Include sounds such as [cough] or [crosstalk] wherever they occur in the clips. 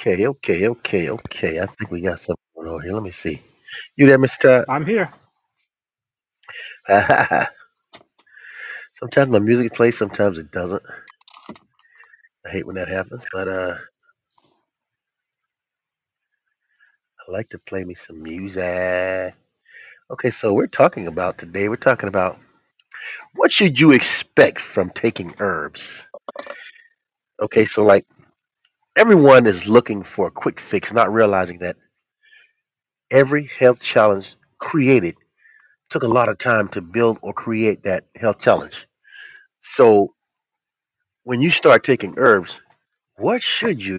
Okay, okay, okay, okay. I think we got something going on here. Let me see. You there, Mister? I'm here. Todd? [laughs] sometimes my music plays, sometimes it doesn't. I hate when that happens, but uh, I like to play me some music. Okay, so we're talking about today. We're talking about what should you expect from taking herbs. Okay, so like everyone is looking for a quick fix, not realizing that every health challenge created took a lot of time to build or create that health challenge. So when you start taking herbs, what should you?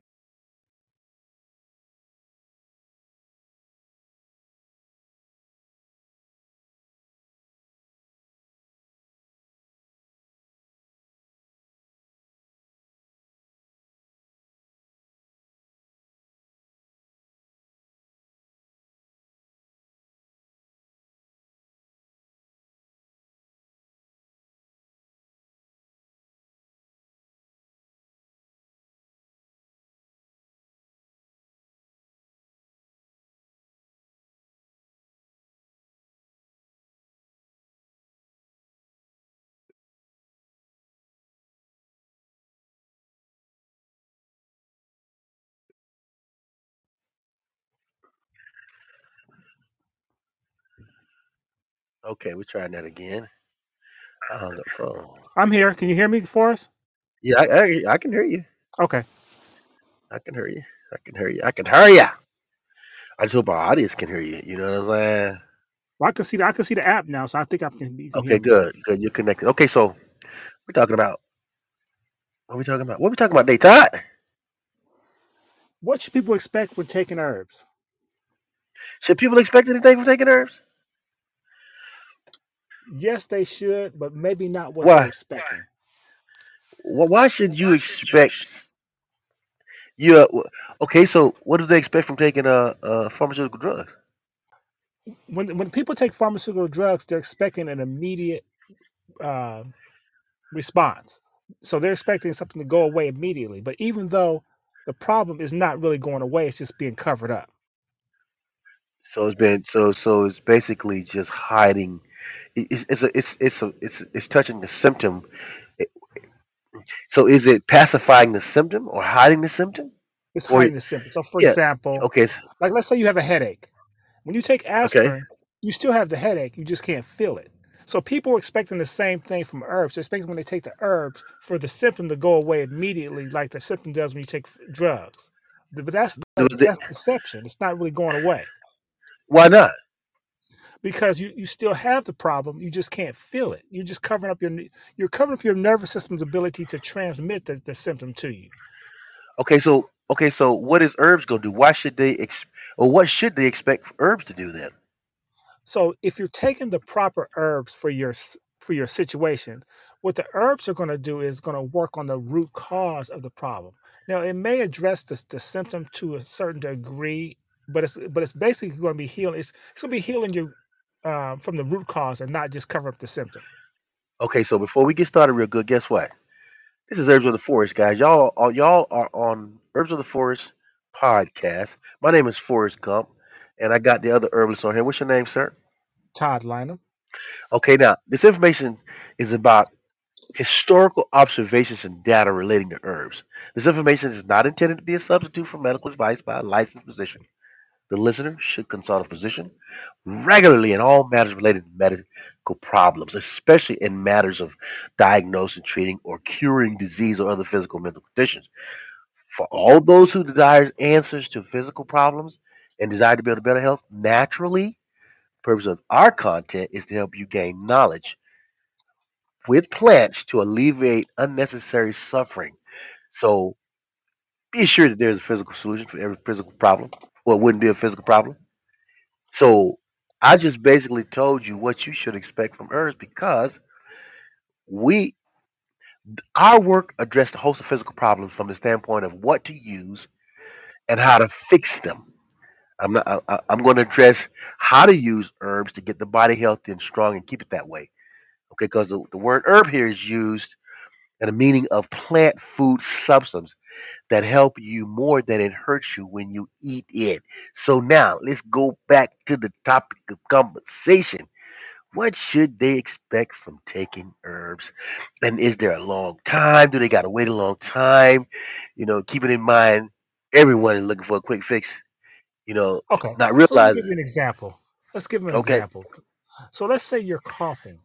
Okay, we're trying that again. I hung up phone. I'm here. Can you hear me, Forrest? Yeah, I, I, I can hear you. Okay. I can hear you. I can hear you. I can hear you. I just hope our audience can hear you. You know what I'm saying? Well, I can see the I can see the app now, so I think I can you can hear Okay, me. good, good. You're connected. Okay, so we're talking about what are we talking about? What are we talking about, Day Todd? What should people expect when taking herbs? Should people expect anything from taking herbs? Yes, they should, but maybe not what they're Why? expecting. Wh- Why should you expect you? uh, Okay, so what do they expect from taking uh, uh pharmaceutical drugs? When when people take pharmaceutical drugs, they're expecting an immediate uh, response. So they're expecting something to go away immediately. But even though the problem is not really going away, it's just being covered up. So it's been so so it's basically just hiding. It- It's it's a, it's it's a, it's it's touching the symptom. So is it pacifying the symptom or hiding the symptom? It's Or hiding the symptoms. So, for yeah, example, okay, s- like let's say you have a headache. When you take okay. aspirin, you still have the headache, you just can't feel it. So people are expecting the same thing from herbs. They're expecting when they take the herbs for the symptom to go away immediately, like the symptom does when you take f- drugs. But that's Do they, that's deception. It's not really going away why not? Because you, you still have the problem. You just can't feel it. You're just covering up your you're covering up your nervous system's ability to transmit the, the symptom to you. Okay, so okay, so what is herbs gonna do? Why should they ex- or what should they expect herbs to do then? So if you're taking the proper herbs for your for your situation, what the herbs are going to do is going to work on the root cause of the problem. Now it may address the, the symptom to a certain degree, but it's but it's basically going to be healing. It's, it's going to be healing you um, from the root cause and not just cover up the symptom. Okay, so before we get started real good, guess what? This is Herbs of the Forest, guys. Y'all are y'all are on Herbs of the Forest podcast. My name is Forrest Gump, and I got the other herbalists on here. What's your name, sir? Todd Lynham. Okay, now this information is about historical observations and data relating to herbs. This information is not intended to be a substitute for medical advice by a licensed physician. The listener should consult a physician regularly in all matters related to medical problems, especially in matters of diagnosing, treating, or curing disease or other physical or mental conditions. For all those who desire answers to physical problems and desire to build a better health naturally, the purpose of our content is to help you gain knowledge with plants to alleviate unnecessary suffering. So be sure that there's a physical solution for every physical problem. Well, it wouldn't be a physical problem. So I just basically told you what you should expect from herbs because we our work addressed a host of physical problems from the standpoint of what to use and how to fix them. I'm not. I, I- I'm going to address how to use herbs to get the body healthy and strong and keep it that way. Okay, because the, the word herb here is used and the meaning of plant food substance that help you more than it hurts you when you eat it. So now let's go back to the topic of conversation. What should they expect from taking herbs? And is there a long time? Do they got to wait a long time? You know, keeping in mind everyone is looking for a quick fix. You know, Okay, not so let me give realizing. you an example. Let's give them an Okay, example. So let's say you're coughing.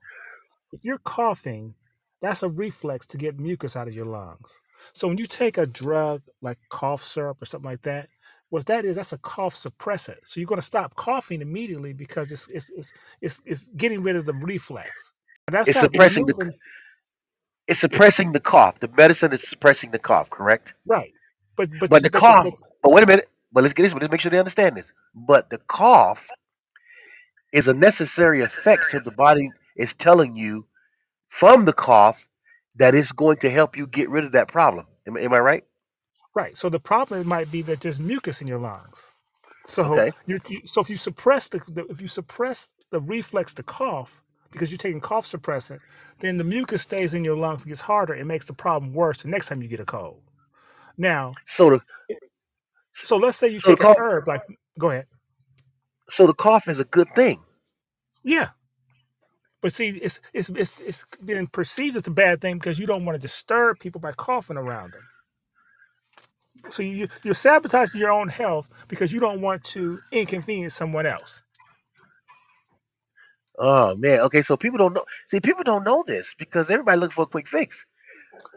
If you're coughing, that's a reflex to get mucus out of your lungs. So when you take a drug like cough syrup or something like that, what that is, that's a cough suppressant. So you're going to stop coughing immediately because it's it's it's it's, it's getting rid of the reflex. That's it's not suppressing the removing it's suppressing the cough. The medicine is suppressing the cough, correct? right, but but But the but the, cough. but But wait a minute. But let's get this. Let's make sure they understand this. But the cough is a necessary effect, so the body is telling you from the cough that it's going to help you get rid of that problem. Am, am I right? right. So the problem might be that there's mucus in your lungs. So Okay. you, you so if you suppress the, the if you suppress the reflex to cough because you're taking cough suppressant, then the mucus stays in your lungs, gets harder, and makes the problem worse the next time you get a cold. Now, So the so let's say you so take cough herb like go ahead, so the cough is a good thing. yeah, but see, it's it's it's it's being perceived as a bad thing because you don't want to disturb people by coughing around them. So you you're sabotaging your own health because you don't want to inconvenience someone else. Oh man. Okay. So people don't know. See, people don't know this because everybody looking for a quick fix.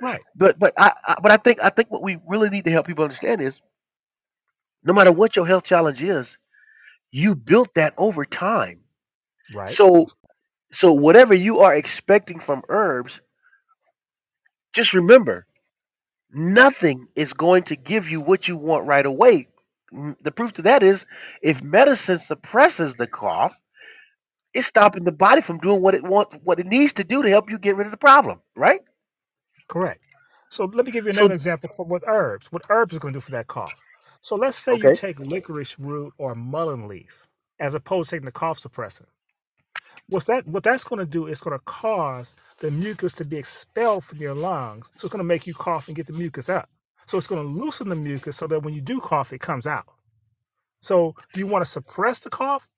Right, But but I, I but I think I think what we really need to help people understand is no matter what your health challenge is, you built that over time. right, So so whatever you are expecting from herbs, just remember nothing is going to give you what you want right away. The proof to that is if medicine suppresses the cough, it's stopping the body from doing what it want what it needs to do to help you get rid of the problem, right? correct. So let me give you another So example for what herbs, what herbs are going to do for that cough. So let's say you okay. take licorice root or mullein leaf as opposed to taking the cough suppressant. What's that? What that's going to do is going to cause the mucus to be expelled from your lungs. So it's going to make you cough and get the mucus up. So it's going to loosen the mucus so that when you do cough, it comes out. So do you want to suppress the cough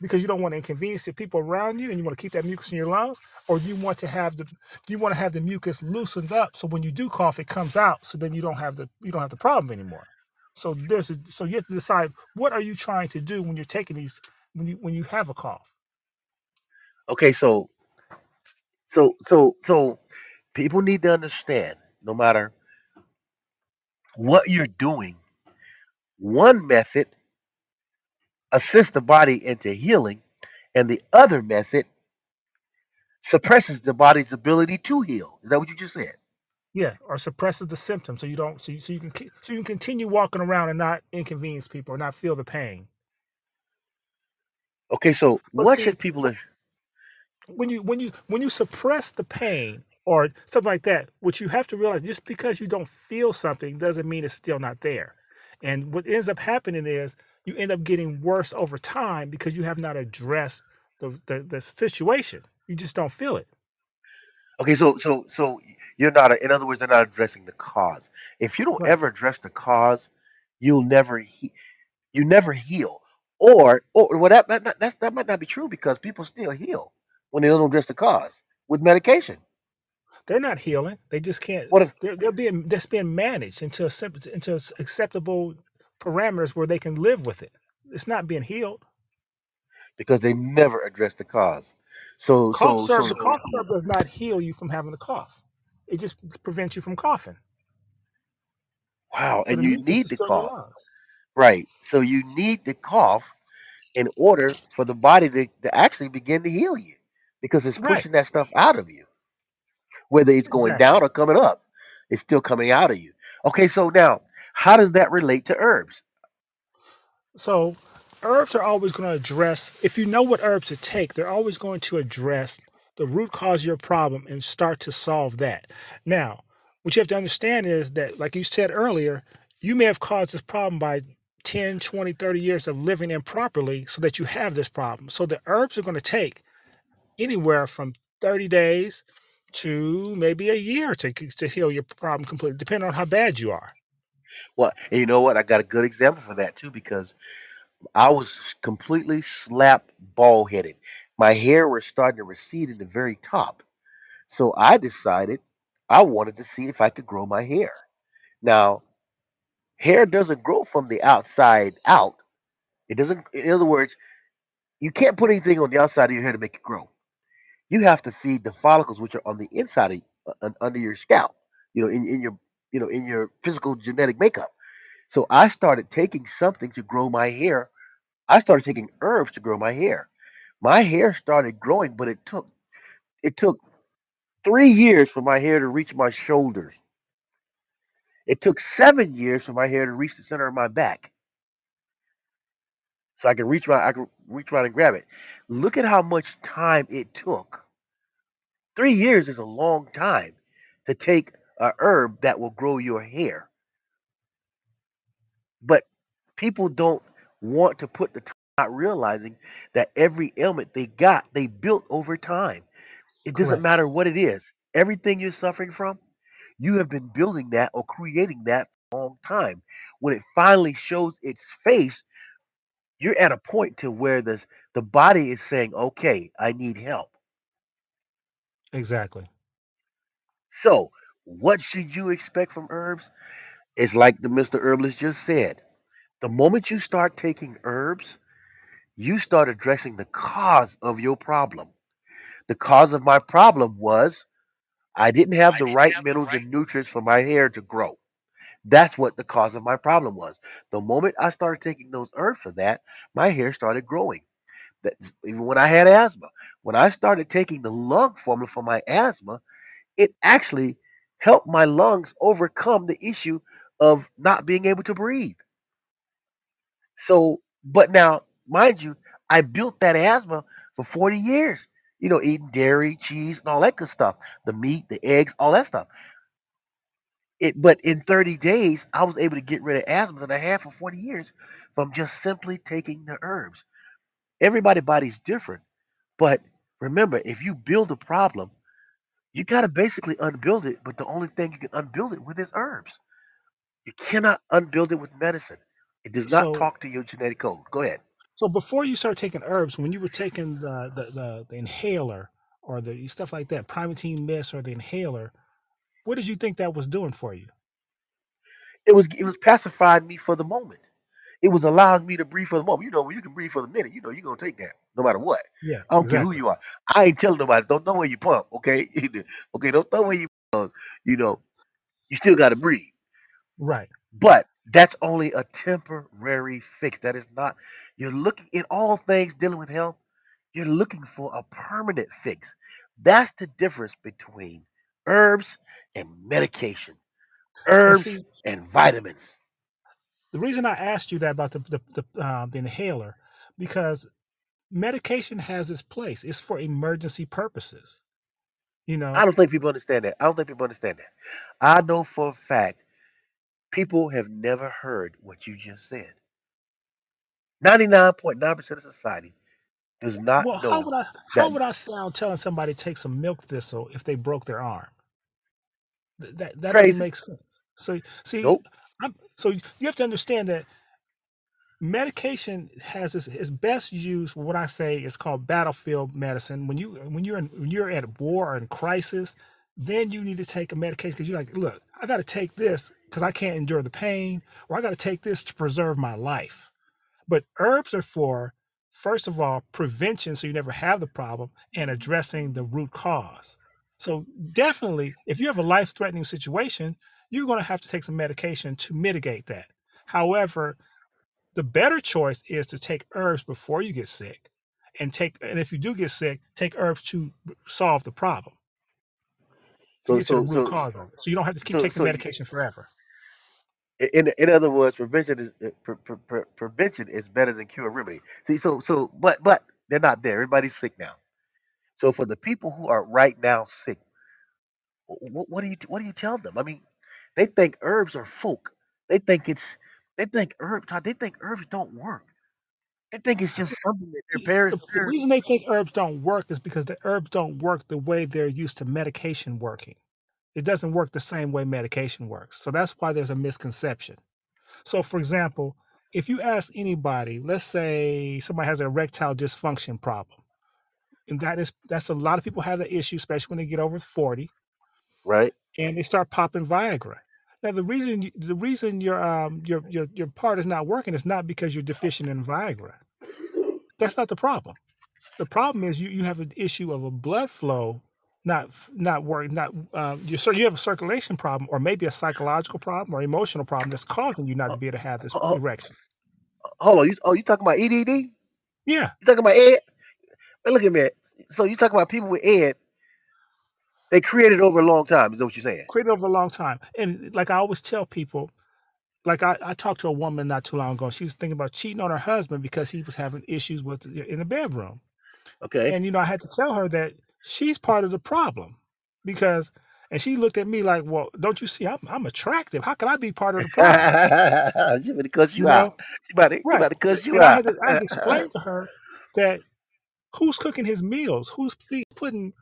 because you don't want to inconvenience the people around you and you want to keep that mucus in your lungs, or do you want to have the do you want to have the mucus loosened up so when you do cough, it comes out so then you don't have the you don't have the problem anymore. So there's a, so you have to decide what are you trying to do when you're taking these when you when you have a cough. Okay, so so so so people need to understand no matter what you're doing, one method assists the body into healing and the other method suppresses the body's ability to heal. Is that what you just said? Yeah, or suppresses the symptoms so you don't so you, so you can ke- so you can continue walking around and not inconvenience people or not feel the pain. Okay, so But what see, should people when you when you when you suppress the pain or something like that, what you have to realize just because you don't feel something doesn't mean it's still not there. And what ends up happening is you end up getting worse over time because you have not addressed the the, the situation. You just don't feel it. Okay, so so so you're not in other words they're not addressing the cause. If you don't Right. ever address the cause, you'll never he, you never heal. Or or well that that, that that might not be true because people still heal when they don't address the cause with medication. They're not healing. They just can't. What if They're they're being that's being managed into a, into acceptable parameters where they can live with it. It's not being healed. because they never address the cause. So Cough so syrup. The cough syrup does not heal you from having a cough. It just prevents you from coughing. wow, So and you need is the still in your cough, right? So you need the cough in order for the body to, to actually begin to heal you because it's Right. pushing that stuff out of you, whether it's going Exactly. down or coming up, it's still coming out of you. Okay, so now how does that relate to herbs? So herbs are always going to address, if you know what herbs to take, they're always going to address the root cause of your problem and start to solve that. Now, what you have to understand is that, like you said earlier, you may have caused this problem by 10, 20, 30 years of living improperly so that you have this problem. So the herbs are going to take anywhere from 30 days to maybe a year to to heal your problem completely, depending on how bad you are. Well, and you know what? I got a good example for that too because I was completely slap bald headed. My hair was starting to recede in the very top. So I decided I wanted to see if I could grow my hair. Now, hair doesn't grow from the outside out. It doesn't, in other words, you can't put anything on the outside of your hair to make it grow. You have to feed the follicles, which are on the inside of uh, un- under your scalp, you know, in, in your, you know, in your physical genetic makeup. So I started taking something to grow my hair. I started taking herbs to grow my hair. My hair started growing, but it took it took three years for my hair to reach my shoulders. It took seven years for my hair to reach the center of my back, so I can reach my I can reach around and grab it. Look at how much time it took. Three years is a long time to take a herb that will grow your hair, but people don't want to put the time, not realizing that every ailment they got, they built over time. It doesn't Correct. matter what it is. Everything you're suffering from, you have been building that or creating that for a long time. When it finally shows its face, you're at a point to where this the body is saying, "Okay, I need help." Exactly. So, what should you expect from herbs? It's like the Mr. Herbalist just said. The moment you start taking herbs, you start addressing the cause of your problem. The cause of my problem was I didn't have the right minerals and nutrients for my hair to grow. That's what the cause of my problem was. The moment I started taking those herbs for that, my hair started growing. That even when I had asthma, when I started taking the lung formula for my asthma, it actually helped my lungs overcome the issue of not being able to breathe. So, but now, mind you, I built that asthma for 40 years. You know, eating dairy, cheese, and all that good stuff. The meat, the eggs, all that stuff. It, but in 30 days, I was able to get rid of asthma that I had for 40 years from just simply taking the herbs. Everybody's body's different, but remember, if you build a problem, you got to basically unbuild it. But the only thing you can unbuild it with is herbs. You cannot unbuild it with medicine. It does not So talk to your genetic code. Go ahead. so before you start taking herbs, when you were taking the the, the, the inhaler or the stuff like that, Primatene Mist or the inhaler, what did you think that was doing for you? It was it was pacifying me for the moment. It was allowing me to breathe for the moment. You know, when you can breathe for the minute, you know you're gonna take that no matter what. Yeah, I don't care who exactly. you are. I ain't telling nobody. Don't throw away your pump, okay? [laughs] okay, don't throw away your pump. You know, you still got to breathe. Right. But that's only a temporary fix. That is not. You're looking in all things dealing with health. You're looking for a permanent fix. That's the difference between herbs and medication. Herbs see, and vitamins. the reason I asked you that about the the the, uh, the inhaler, because medication has its place. It's for emergency purposes. You know, I don't think people understand that. I don't think people understand that. I know for a fact people have never heard what you just said. 99.9% of society does not Well, how would I how that would I sound telling somebody to take some milk thistle if they broke their arm? Th- That that doesn't make sense. So see, Nope. I'm, so you have to understand that medication has its, its best use. What I say is called battlefield medicine. When you when you're in, when you're at war or in crisis, then you need to take a medication because you're like, look, I got to take this because I can't endure the pain, or I got to take this to preserve my life. But herbs are for first of all prevention, so you never have the problem, and addressing the root cause. So definitely, if you have a life-threatening situation, you're going to have to take some medication to mitigate that. However, the better choice is to take herbs before you get sick and take and if you do get sick take herbs to solve the problem to So get to the so root so cause of it so you don't have to keep so taking so medication forever in in other words, prevention is uh, pre, pre, pre, prevention is better than cure remedy. See, so so but but they're not there. Everybody's sick now. So for the people who are right now sick, what, what do you what do you tell them? I mean, they think herbs are folk. They think it's they think herbs. They think herbs don't work. They think it's just [laughs] something that their The, the, the reason they think herbs don't work is because the herbs don't work the way they're used to medication working. It doesn't work the same way medication works. So that's why there's a misconception. So, for example, if you ask anybody, let's say somebody has an erectile dysfunction problem, and that is that's a lot of people have that issue, especially when they get over 40 Right. and they start popping Viagra. Now, the reason the reason your um your your your part is not working is not because you're deficient in Viagra. That's not the problem. The problem is you you have an issue of a blood flow not not work not um you so you have a circulation problem or maybe a psychological problem or emotional problem that's causing you not to be able to have this Oh, erection. hold on. You, oh, you talking about EDD? Yeah, You talking about Ed? Man, look at me. So you talk about people with Ed? They created over a long time. Is that what you're saying? created over a long time. And like I always tell people, like I, I talked to a woman not too long ago. She was thinking about cheating on her husband because he was having issues with in the bedroom. Okay. And you know, I had to tell her that she's part of the problem because and she looked at me like, "Well, don't you see I'm I'm attractive. How can I be part of the problem?" [laughs] she about to cuss You you out. know? She about to, she Right. about to cuss you And I out. had to I had to explain to her that who's cooking his meals, who's fe- putting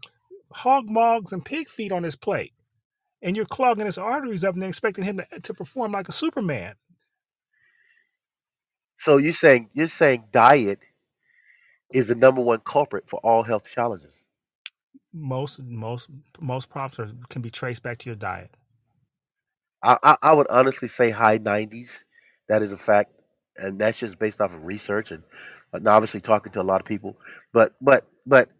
hog maws and pig feet on his plate, and you're clogging his arteries up and then expecting him to, to perform like a Superman. so you're saying you're saying diet is the number one culprit for all health challenges. Most most most problems are, can be traced back to your diet. I, I, I would honestly say high 90s. That is a fact, and that's just based off of research and, Uh, and obviously talking to a lot of people. But but but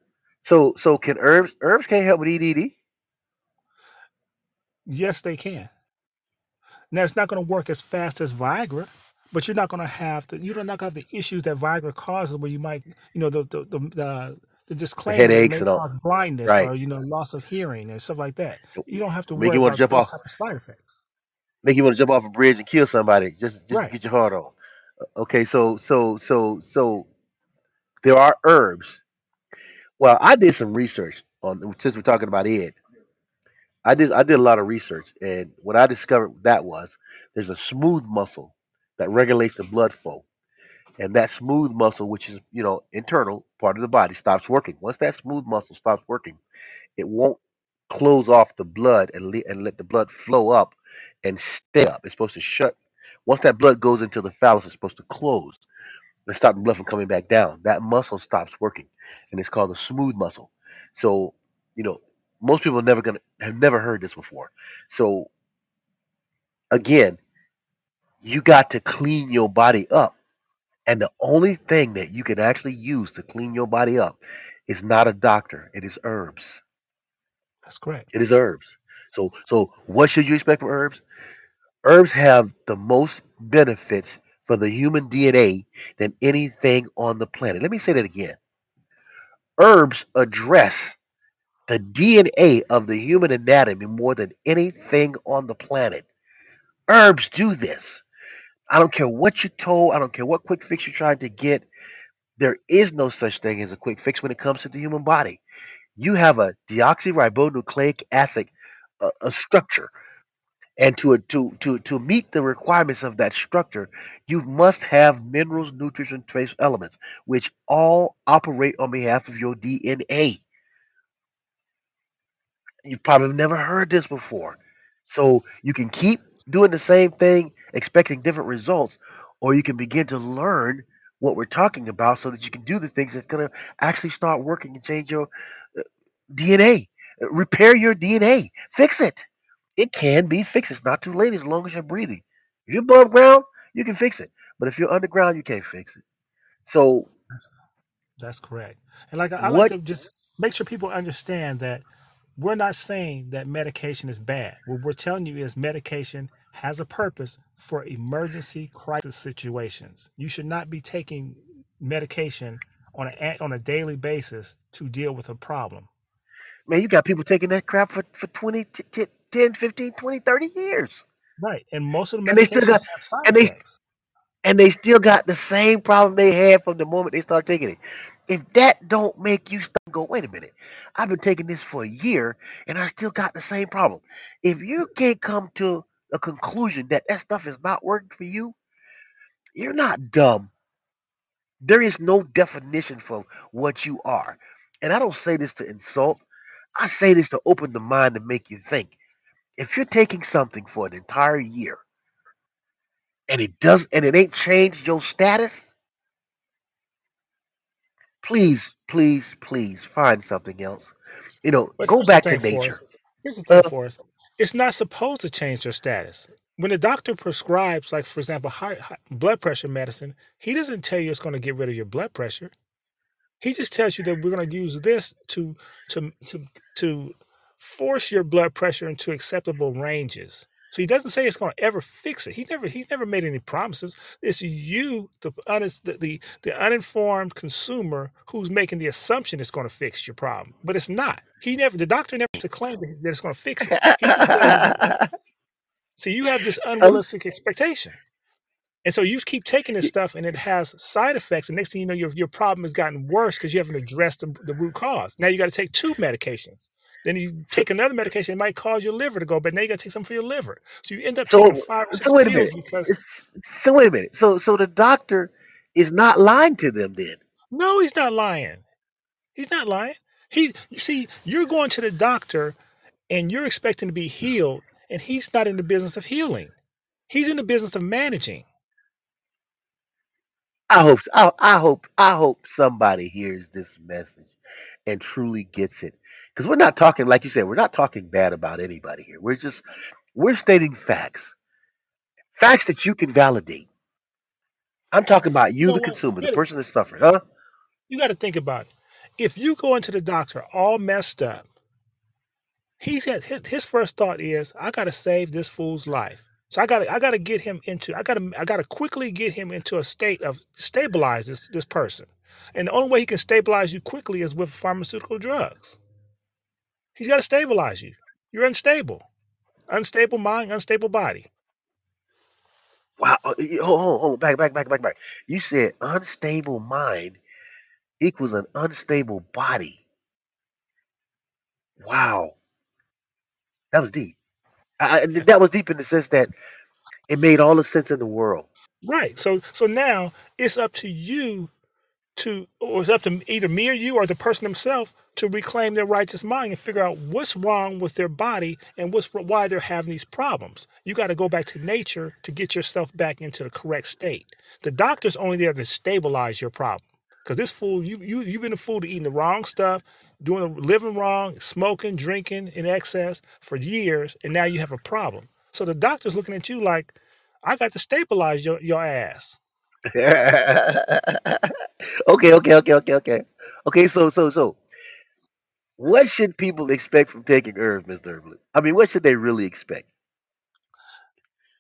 so so can herbs herbs can't help with EDD? Yes, they can. Now it's not going to work as fast as Viagra, but you're not going to have the you're not going to have the issues that Viagra causes, where you might you know the the the, the, the disclaimer it headaches may and all. cause blindness Right. or you know loss of hearing and stuff like that. You don't have to Make worry you want to about jump those off type of side effects. make you want to jump off a bridge and kill somebody just just to Right. get your heart on. Okay, so so so so there are herbs. Well, I did some research on since we're talking about Ed. I did I did a lot of research, and what I discovered that was there's a smooth muscle that regulates the blood flow, and that smooth muscle, which is you know internal part of the body, stops working. Once that smooth muscle stops working, it won't close off the blood and le- and let the blood flow up and stay up. It's supposed to shut. Once that blood goes into the phallus, it's supposed to close and stop the blood from coming back down. That muscle stops working, and it's called the smooth muscle. So, you know, most people are never gonna have never heard this before. So again, you got to clean your body up, and the only thing that you can actually use to clean your body up is not a doctor. It is herbs. That's correct. It is herbs. So, so what should you expect from herbs? Herbs have the most benefits for the human DNA than anything on the planet. Let me say that again. Herbs address the DNA of the human anatomy more than anything on the planet. Herbs do this. I don't care what you're told. I don't care what quick fix you're trying to get. There is no such thing as a quick fix when it comes to the human body. You have a deoxyribonucleic acid a structure, and to to to to meet the requirements of that structure, you must have minerals, nutrients, and trace elements, which all operate on behalf of your DNA. You've probably never heard this before. So you can keep doing the same thing, expecting different results, or you can begin to learn what we're talking about so that you can do the things that's going to actually start working and change your uh, DNA. Repair your DNA. Fix it. It can be fixed. It's not too late as long as you're breathing. If you're above ground, you can fix it. But if you're underground, you can't fix it. So That's, that's correct. And like I I like what to just make sure people understand that we're not saying that medication is bad. What we're telling you is medication has a purpose for emergency crisis situations. You should not be taking medication on a on a daily basis to deal with a problem. man, you got people taking that crap for, for 20, t- t- 10, 15, 20, 30 years. Right. And most of them And they still got and they effects. and they still got the same problem they had from the moment they started taking it. If that don't make you stop go, wait a minute, I've been taking this for a year and I still got the same problem. If you can't come to a conclusion that that stuff is not working for you, you're not dumb. There is no definition for what you are. And I don't say this to insult. I say this to open the mind and make you think. If you're taking something for an entire year and it does and it ain't changed your status, please, please, please find something else. You know, But go here's the back to thing, nature. Forrest. Here's the thing, Uh, Forrest. It's not supposed to change your status. When the doctor prescribes, like for example, high, high blood pressure medicine, he doesn't tell you it's going to get rid of your blood pressure. He just tells you that we're going to use this to to to to force your blood pressure into acceptable ranges. So he doesn't say it's going to ever fix it. He's never he's never made any promises. It's you, the honest, the, the the uninformed consumer, who's making the assumption it's going to fix your problem, but it's not. He never the doctor never to claim that it's going to fix it. He just you. See, you have this um, unrealistic expectation. And so you keep taking this stuff and it has side effects. And next thing you know, your, your problem has gotten worse because you haven't addressed the, the root cause. Now you got to take two medications. Then you take another medication, it might cause your liver to go, but now you got to take some for your liver. So you end up taking so, five or six so wait a pills minute. because It's- So wait a minute. So, so the doctor is not lying to them then. no, he's not lying. He's not lying. He you see, you're going to the doctor and you're expecting to be healed, and he's not in the business of healing. He's in the business of managing. I hope, I, I hope, I hope somebody hears this message and truly gets it. Because we're not talking, like you said, we're not talking bad about anybody here. We're just, we're stating facts, facts that you can validate. I'm talking about You the consumer, the person that's suffering, huh? you got to think about it. If you go into the doctor all messed up, He said his, his first thought is, I gotta save this fool's life. So I gotta I gotta get him into I gotta I gotta quickly get him into a state of stabilize this this person. And the only way he can stabilize you quickly is with pharmaceutical drugs. He's gotta stabilize you. You're unstable. Unstable mind, unstable body. Wow. Oh, hold, hold, hold, back, back, back, back, back. You said unstable mind equals an unstable body. Wow. That was deep. I, I- that was deep in the sense that it made all the sense in the world. Right. So so now it's up to you to, or it's up to either me or you or the person himself to reclaim their righteous mind and figure out what's wrong with their body and what's why they're having these problems. You got to go back to nature to get yourself back into the correct state. The doctor's only there to stabilize your problem. Because this fool, you you you've been a fool to eating the wrong stuff, doing living wrong, smoking, drinking in excess for years, and now you have a problem. So the doctor's looking at you like, I got to stabilize your, your ass. [laughs] okay, okay, okay, okay, okay. Okay, so, so, so, what should people expect from taking herbs, Mr. Herbley? I mean, what should they really expect?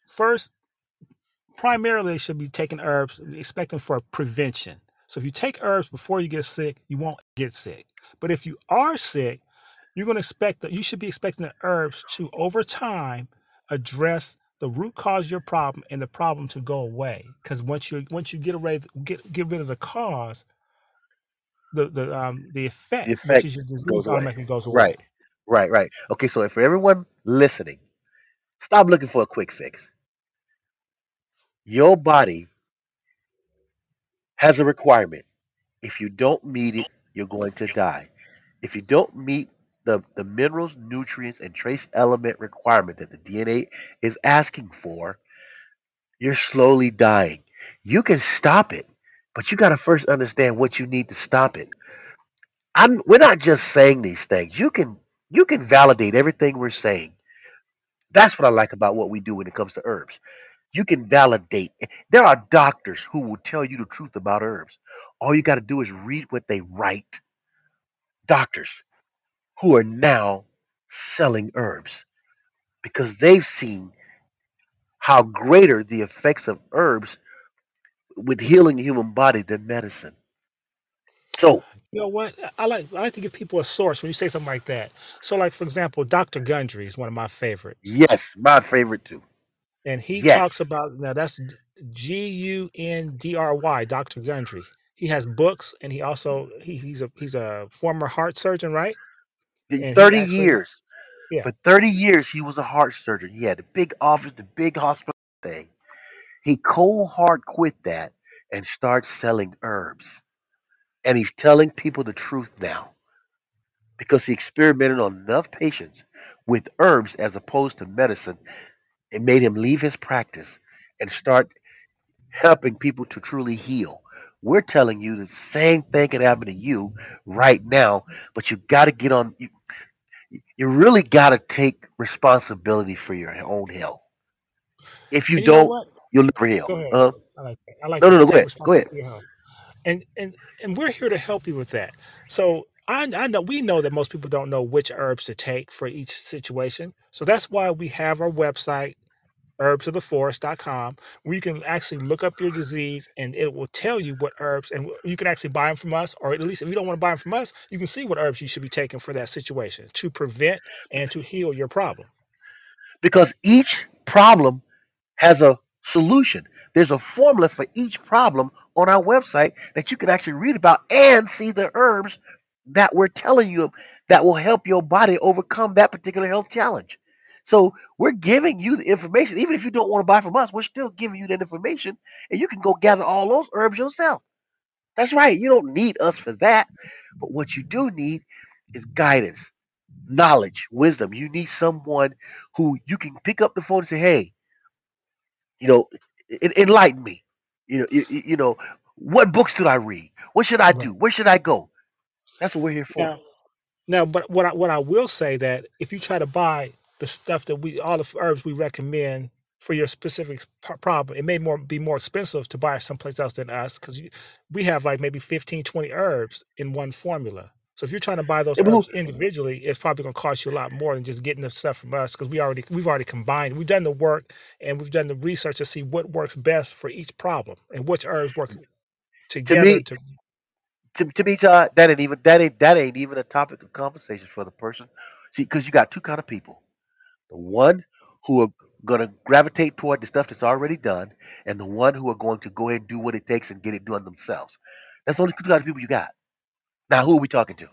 First, primarily they should be taking herbs expecting for prevention. So if you take herbs before you get sick, you won't get sick. But if you are sick, you're going to expect that you should be expecting the herbs to over time address the root cause of your problem and the problem to go away. Because once you once you get away get get rid of the cause, the the um the The effect, which is your goes disease, away. automatically goes away. Right, right, right. Okay, so for everyone listening, stop looking for a quick fix. Your body has a requirement. If you don't meet it, you're going to die. If you don't meet the, the minerals, nutrients, and trace element requirement that the DNA is asking for, you're slowly dying. You can stop it, but you got to first understand what you need to stop it. I'm we're not just saying these things. You can you can validate everything we're saying. That's what I like about what we do when it comes to herbs. You can validate. There are doctors who will tell you the truth about herbs. All you got to do is read what they write. Doctors who are now selling herbs because they've seen how greater the effects of herbs with healing the human body than medicine. So, You know what? I like I like to give people a source when you say something like that. So, like for example, Dr. Gundry is one of my favorites. yes, my favorite too. and he talks about now that's G U N D R Y, Dr. Gundry. He has books, and he also he, he's a he's a former heart surgeon, right? And he 30 actually years. yeah For 30 years, he was a heart surgeon. He had a big office, the big hospital thing. He cold hard quit that and start selling herbs. And he's telling people the truth now because he experimented on enough patients with herbs as opposed to medicine. It made him leave his practice and start helping people to truly heal. We're telling you the same thing can happen to you right now, but you got to get on. You, you really got to take responsibility for your own health. If you you don't, you'll never heal. Go ahead. Uh, I like that. I like no, no, no. Go ahead. Go ahead. responsibility. for your health. And and and we're here to help you with that. So I, I know we know that most people don't know which herbs to take for each situation. So that's why we have our website herbsoftheforest.com where you can actually look up your disease and it will tell you what herbs and you can actually buy them from us or at least if you don't want to buy them from us you can see what herbs you should be taking for that situation to prevent and to heal your problem Because each problem has a solution. There's a formula for each problem on our website that you can actually read about and see the herbs that we're telling you that will help your body overcome that particular health challenge. So we're giving you the information. Even if you don't want to buy from us, we're still giving you that information and you can go gather all those herbs yourself. That's right. You don't need us for that. But what you do need is guidance, knowledge, wisdom. You need someone who you can pick up the phone and say, hey, you know, en- enlighten me. You know, you, you you know, what books should I read? What should I right do? Where should I go? That's what we're here for. now Now, but what I, what I will say that if you try to buy the stuff that we all the herbs we recommend for your specific p- problem, it may more be more expensive to buy someplace else than us because we have like maybe 15, 20 herbs in one formula. So if you're trying to buy those herbs individually, it's probably going to cost you a lot more than just getting the stuff from us because we already we've already combined. We've done the work and we've done the research to see what works best for each problem and which herbs work to together me, to to, to me, Todd, that ain't even that ain't that ain't even a topic of conversation for the person. See, because you got two kind of people: the one who are gonna gravitate toward the stuff that's already done, and the one who are going to go ahead and do what it takes and get it done themselves. That's only two kind of people you got. Now, who are we talking to?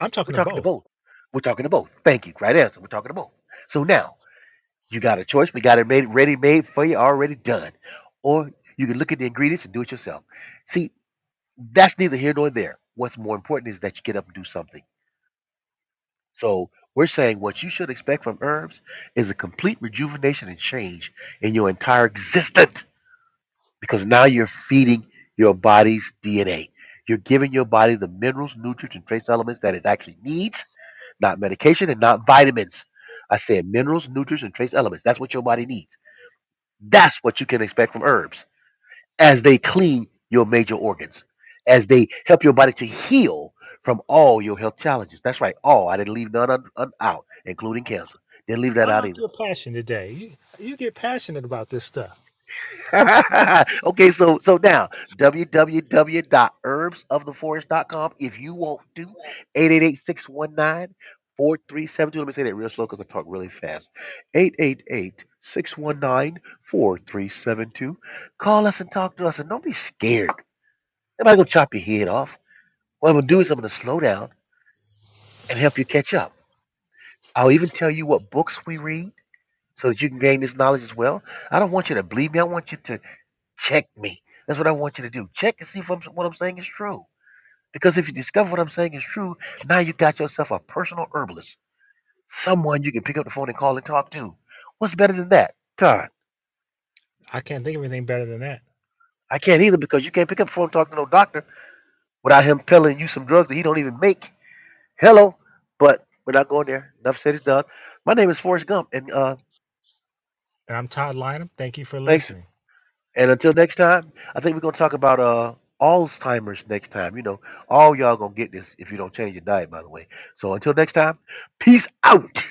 I'm We're talking to talking to both. both. We're talking to both. Thank you. Right answer. We're talking to both. So now you got a choice. We got it made ready made for you, already done. Or you can look at the ingredients and do it yourself. See, that's neither here nor there. What's more important is that you get up and do something. So we're saying what you should expect from herbs is a complete rejuvenation and change in your entire existence because now you're feeding your body's DNA. You're giving your body the minerals, nutrients, and trace elements that it actually needs, not medication and not vitamins. I said minerals, nutrients, and trace elements. That's what your body needs. That's what you can expect from herbs as they clean your major organs, as they help your body to heal from all your health challenges. That's right, all. I didn't leave none un, un- out, including cancer. Didn't leave that I out either. your passion today. You you get passionate about this stuff. [laughs] okay, so so now www.herbsoftheforest.com. If you want to, eight eight eight six one nine four three seven two. Let me say that real slow because I talk really fast. Eight eight eight six one nine four three seven two. Call us and talk to us and don't be scared. Nobody gonna chop your head off. What I'm gonna do is I'm gonna slow down and help you catch up. I'll even tell you what books we read so that you can gain this knowledge as well. I don't want you to believe me. I want you to check me. That's what I want you to do. Check and see if I'm, what I'm saying is true. Because if you discover what I'm saying is true, now you got yourself a personal herbalist, someone you can pick up the phone and call and talk to. What's better than that? Todd, I can't think of anything better than that. I can't either because you can't pick up the phone and talk to no doctor without him peddling you some drugs that he don't even make. Hello, but we're not going there. Enough said is done. My name is Forrest Gump, and uh, And I'm Todd Lynham. Thank you for thanks. listening. And until next time, I think we're gonna talk about uh Alzheimer's next time. You know, all y'all gonna get this if you don't change your diet, by the way. So until next time, peace out.